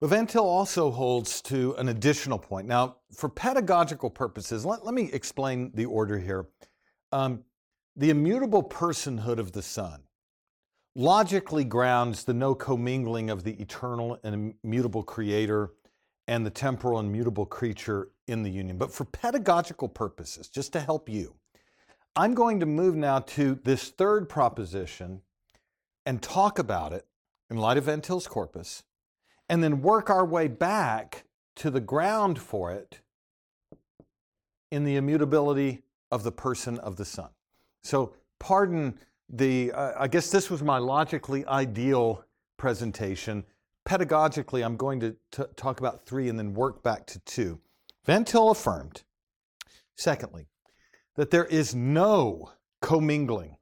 But Van Til also holds to an additional point. Now, for pedagogical purposes, let, let me explain the order here. Um, the immutable personhood of the Son logically grounds the no commingling of the eternal and immutable Creator and the temporal and mutable creature in the union. But for pedagogical purposes, just to help you, I'm going to move now to this third proposition and talk about it in light of Van Til's corpus, and then work our way back to the ground for it in the immutability of the person of the Son. So, pardon the, uh, I guess this was my logically ideal presentation. Pedagogically, I'm going to t- talk about three and then work back to two. Van Til affirmed, secondly, that there is no commingling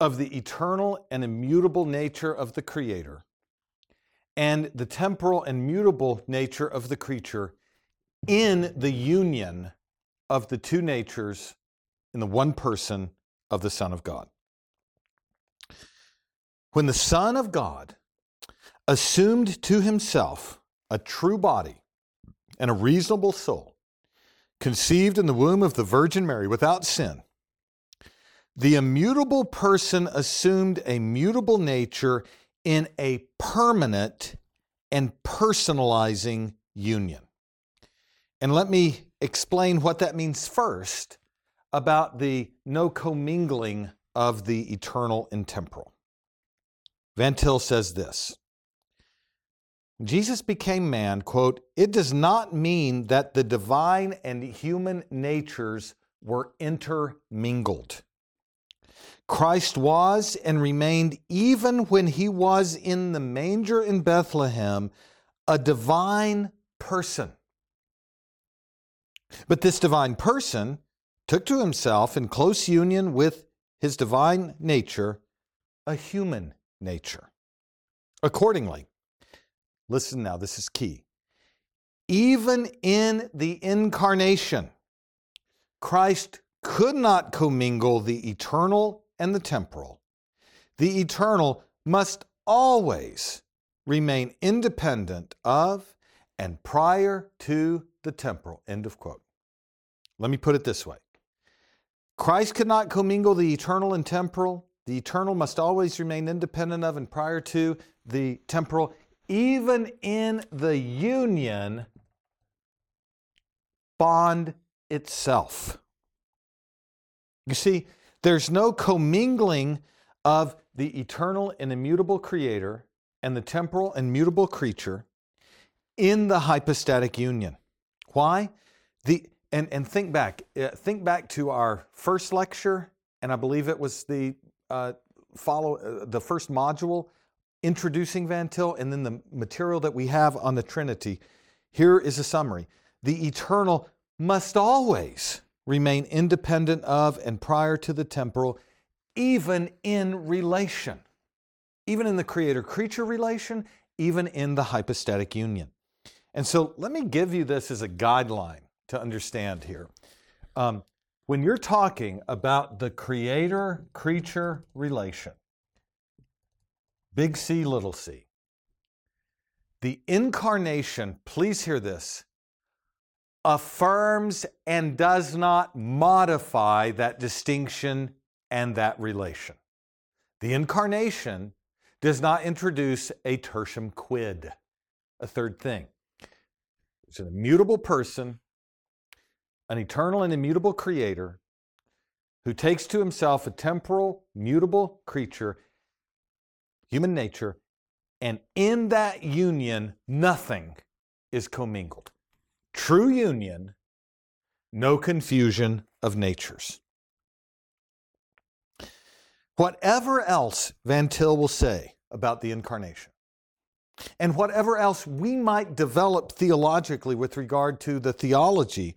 of the eternal and immutable nature of the Creator and the temporal and mutable nature of the creature in the union of the two natures in the one person of the Son of God. When the Son of God assumed to himself a true body and a reasonable soul, conceived in the womb of the Virgin Mary without sin, the immutable person assumed a mutable nature in a permanent and personalizing union. And let me explain what that means first about the no commingling of the eternal and temporal. Van Til says this Jesus became man, quote, it does not mean that the divine and human natures were intermingled. Christ was and remained, even when he was in the manger in Bethlehem, a divine person. But this divine person took to himself, in close union with his divine nature, a human nature. Accordingly, listen now, this is key. Even in the incarnation, Christ could not commingle the eternal and the temporal. The eternal must always remain independent of and prior to the temporal. End of quote. Let me put it this way Christ could not commingle the eternal and temporal. The eternal must always remain independent of and prior to the temporal, even in the union bond itself. You see, there's no commingling of the eternal and immutable creator and the temporal and mutable creature in the hypostatic union. Why? The and and think back, uh, think back to our first lecture, and I believe it was the uh, follow uh, the first module introducing Van Til, and then the material that we have on the Trinity. Here is a summary: the eternal must always remain independent of and prior to the temporal, even in relation, even in the creator creature relation, even in the hypostatic union. And so let me give you this as a guideline to understand here. Um, when you're talking about the creator creature relation, big C, little c, the incarnation, please hear this, affirms and does not modify that distinction and that relation. The incarnation does not introduce a tertium quid, a third thing. It's an immutable person, an eternal and immutable creator who takes to himself a temporal, mutable creature, human nature, and in that union, nothing is commingled. True union, no confusion of natures. Whatever else Van Til will say about the incarnation, and whatever else we might develop theologically with regard to the theology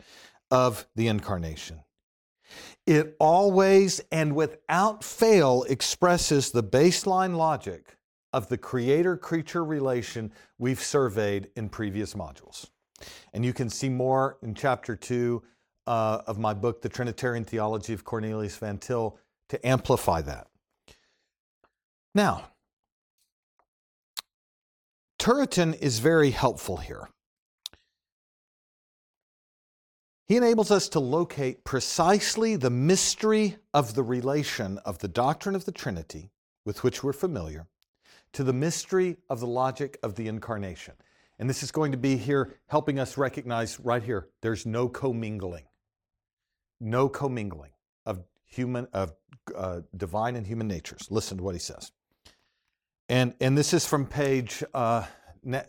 of the incarnation, it always and without fail expresses the baseline logic of the creator creature relation we've surveyed in previous modules. And you can see more in chapter two uh, of my book, The Trinitarian Theology of Cornelius Van Til, to amplify that. Now, Turretin is very helpful here. He enables us to locate precisely the mystery of the relation of the doctrine of the Trinity, with which we're familiar, to the mystery of the logic of the incarnation. And this is going to be here helping us recognize right here there's no commingling. No commingling of human of uh, divine and human natures. Listen to what he says. And and this is from page uh,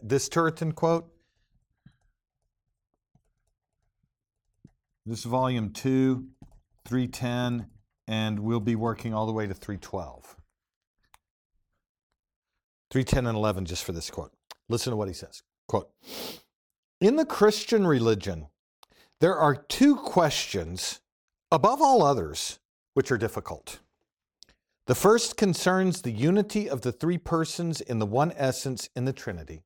this Turretin quote. This is volume 2, 310, and we'll be working all the way to 312. 310 and 11 just for this quote. Listen to what he says. Quote In the Christian religion, there are two questions, above all others, which are difficult. The first concerns the unity of the three persons in the one essence in the Trinity.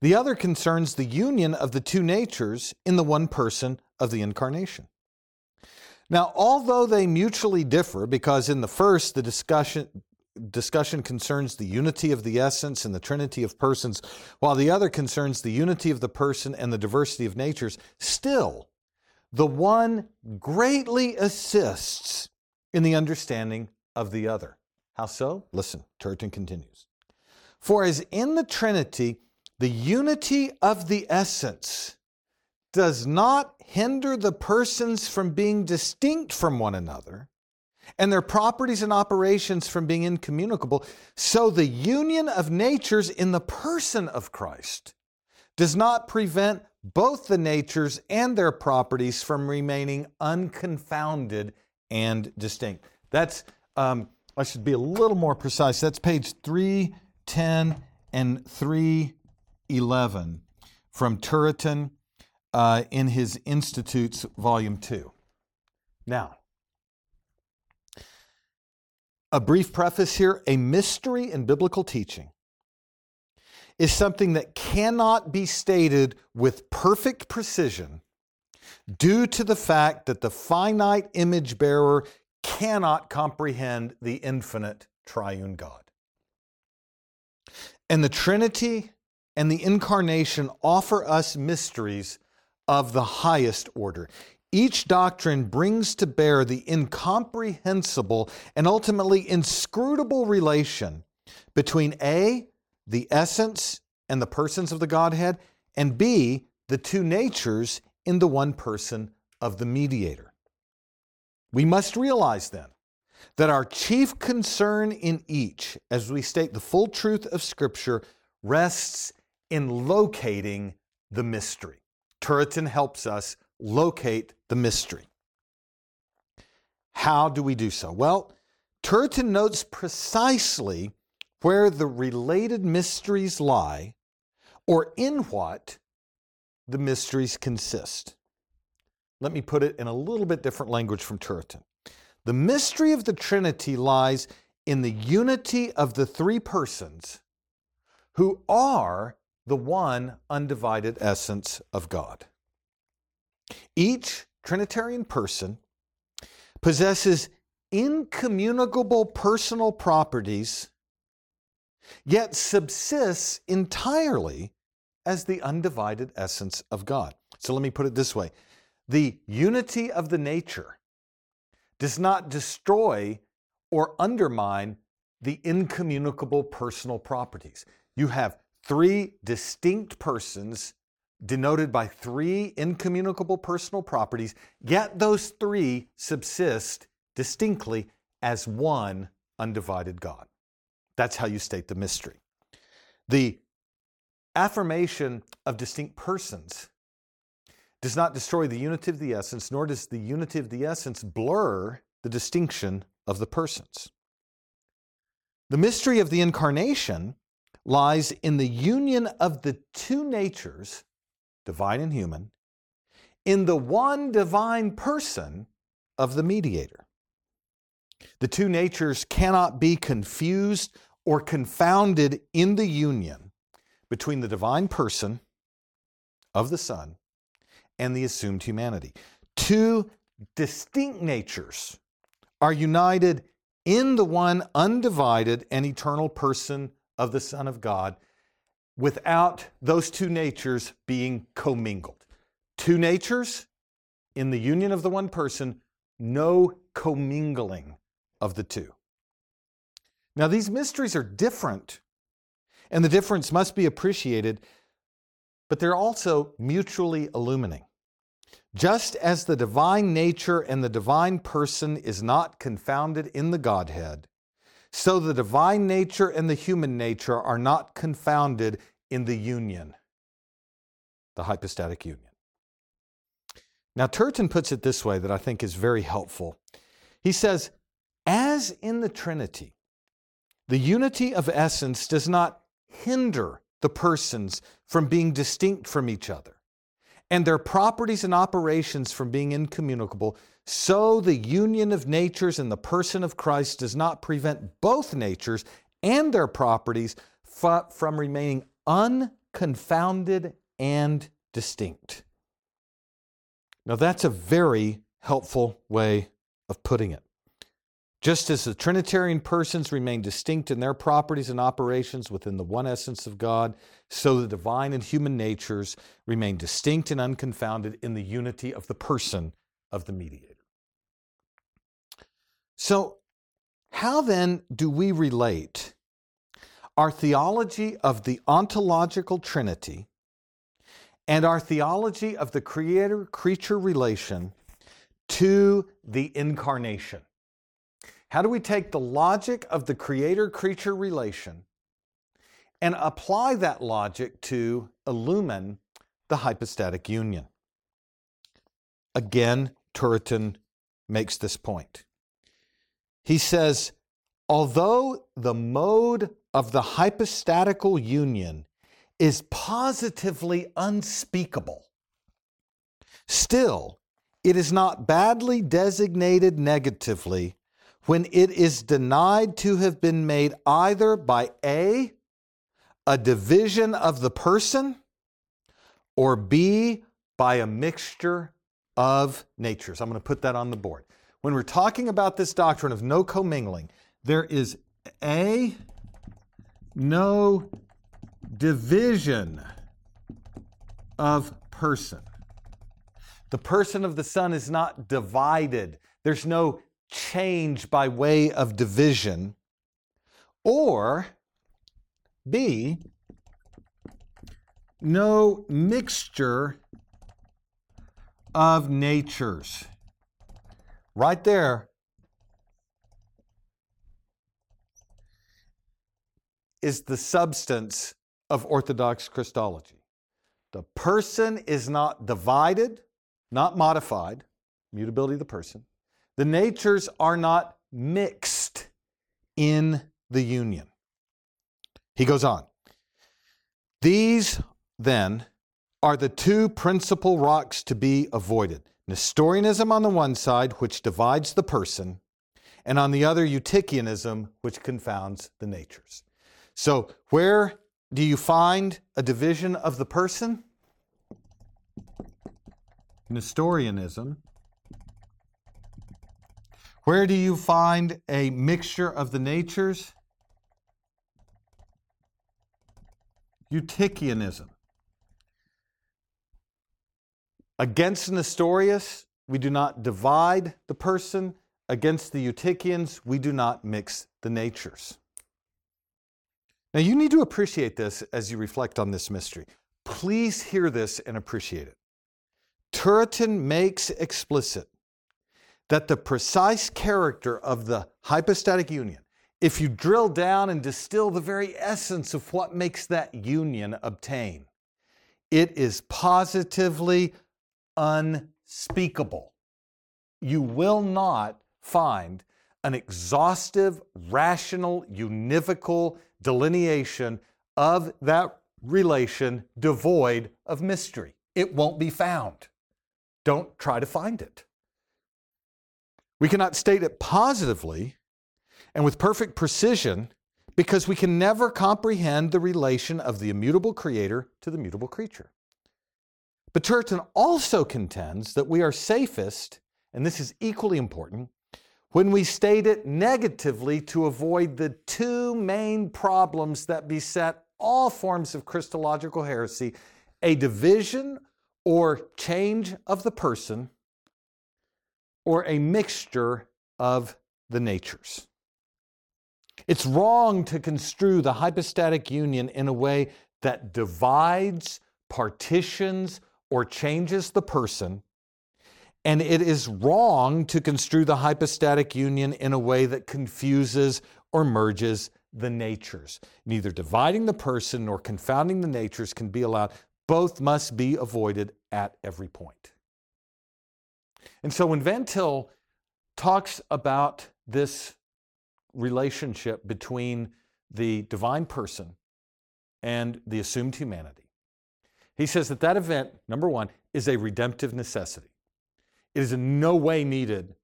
The other concerns the union of the two natures in the one person of the incarnation. Now, although they mutually differ, because in the first, the discussion, discussion concerns the unity of the essence and the trinity of persons, while the other concerns the unity of the person and the diversity of natures, still, the one greatly assists in the understanding of the other. How so? Listen, Turretin continues. For as in the Trinity, the unity of the essence does not hinder the persons from being distinct from one another and their properties and operations from being incommunicable. So the union of natures in the person of Christ does not prevent both the natures and their properties from remaining unconfounded and distinct. That's, um, I should be a little more precise. That's page 310 and 311 from Turretin uh, in his Institutes, Volume 2. Now, a brief preface here a mystery in biblical teaching is something that cannot be stated with perfect precision due to the fact that the finite image bearer cannot comprehend the infinite triune God. And the Trinity and the Incarnation offer us mysteries of the highest order. Each doctrine brings to bear the incomprehensible and ultimately inscrutable relation between A, the essence and the persons of the Godhead, and B, the two natures in the one person of the mediator. We must realize then that our chief concern in each, as we state the full truth of Scripture, rests in locating the mystery. Turretin helps us locate the mystery. How do we do so? Well, Turretin notes precisely where the related mysteries lie or in what the mysteries consist. Let me put it in a little bit different language from Turretin. The mystery of the Trinity lies in the unity of the three persons who are the one undivided essence of God. Each Trinitarian person possesses incommunicable personal properties, yet subsists entirely as the undivided essence of God. So let me put it this way the unity of the nature does not destroy or undermine the incommunicable personal properties. You have three distinct persons denoted by three incommunicable personal properties, yet those three subsist distinctly as one undivided God. That's how you state the mystery. The affirmation of distinct persons does not destroy the unity of the essence, nor does the unity of the essence blur the distinction of the persons. The mystery of the incarnation lies in the union of the two natures, divine and human, in the one divine person of the mediator. The two natures cannot be confused or confounded in the union between the divine person of the Son and the assumed humanity. Two distinct natures are united in the one undivided and eternal person of the Son of God, without those two natures being commingled. Two natures in the union of the one person, no commingling of the two. Now, these mysteries are different, and the difference must be appreciated, but they're also mutually illumining. Just as the divine nature and the divine person is not confounded in the Godhead, so the divine nature and the human nature are not confounded in the union, the hypostatic union. Now, Turretin puts it this way that I think is very helpful. He says, as in the Trinity, the unity of essence does not hinder the persons from being distinct from each other and their properties and operations from being incommunicable, so the union of natures in the person of Christ does not prevent both natures and their properties from remaining unconfounded and distinct. Now, that's a very helpful way of putting it. Just as the Trinitarian persons remain distinct in their properties and operations within the one essence of God, so the divine and human natures remain distinct and unconfounded in the unity of the person of the mediator. So, how then do we relate our theology of the ontological Trinity and our theology of the creator creature relation to the incarnation? How do we take the logic of the creator creature relation and apply that logic to illumine the hypostatic union? Again, Turretin makes this point. He says, although the mode of the hypostatical union is positively unspeakable, still, it is not badly designated negatively when it is denied to have been made either by A, a division of the person, or B, by a mixture of natures. I'm going to put that on the board. When we're talking about this doctrine of no commingling, there is A, no division of person. The person of the Son is not divided. There's no change by way of division, or B, no mixture of natures. Right there. Is the substance of Orthodox Christology. The person is not divided, not modified, mutability of the person. The natures are not mixed in the union. He goes on. These, then, are the two principal rocks to be avoided Nestorianism on the one side, which divides the person, and on the other, Eutychianism, which confounds the natures. So, where do you find a division of the person? Nestorianism where do you find a mixture of the natures? Eutychianism. Against Nestorius, we do not divide the person. Against the Eutychians, we do not mix the natures. Now, you need to appreciate this as you reflect on this mystery. Please hear this and appreciate it. Turretin makes explicit that the precise character of the hypostatic union, if you drill down and distill the very essence of what makes that union obtain, it is positively unspeakable. You will not find an exhaustive, rational, univocal delineation of that relation devoid of mystery. It won't be found. Don't try to find it. We cannot state it positively and with perfect precision because we can never comprehend the relation of the immutable creator to the mutable creature. But Turretin also contends that we are safest, and this is equally important, when we state it negatively to avoid the two main problems that beset all forms of Christological heresy a division or change of the person or a mixture of the natures. It's wrong to construe the hypostatic union in a way that divides, partitions, or changes the person. And it is wrong to construe the hypostatic union in a way that confuses or merges the natures. Neither dividing the person nor confounding the natures can be allowed. Both must be avoided at every point. And so when Van Til talks about this relationship between the divine person and the assumed humanity, he says that that event, number one, is a redemptive necessity. It is in no way needed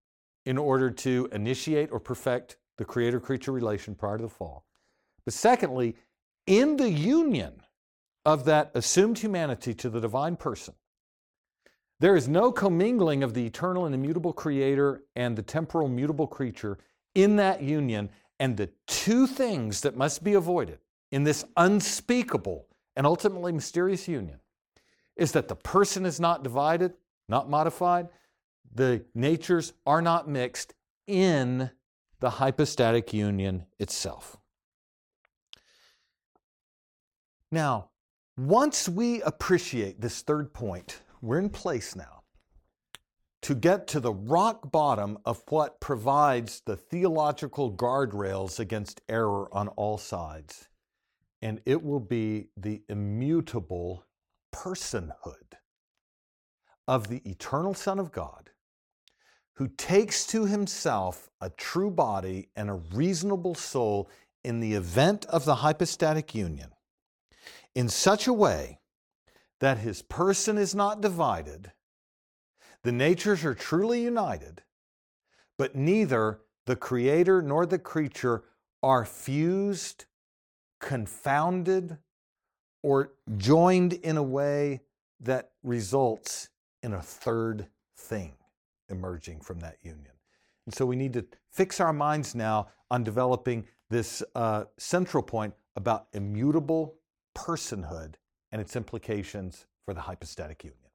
in order to initiate or perfect the creator creature relation prior to the fall. But secondly, in the union of that assumed humanity to the divine person, there is no commingling of the eternal and immutable creator and the temporal mutable creature in that union. And the two things that must be avoided in this unspeakable and ultimately mysterious union is that the person is not divided, not modified, the natures are not mixed in the hypostatic union itself. Now, once we appreciate this third point, we're in place now to get to the rock bottom of what provides the theological guardrails against error on all sides. And it will be the immutable personhood of the eternal Son of God who takes to himself a true body and a reasonable soul in the event of the hypostatic union in such a way that his person is not divided, the natures are truly united, but neither the creator nor the creature are fused, confounded, or joined in a way that results in a third thing emerging from that union. And so we need to fix our minds now on developing this uh, central point about immutable personhood and its implications for the hypostatic union.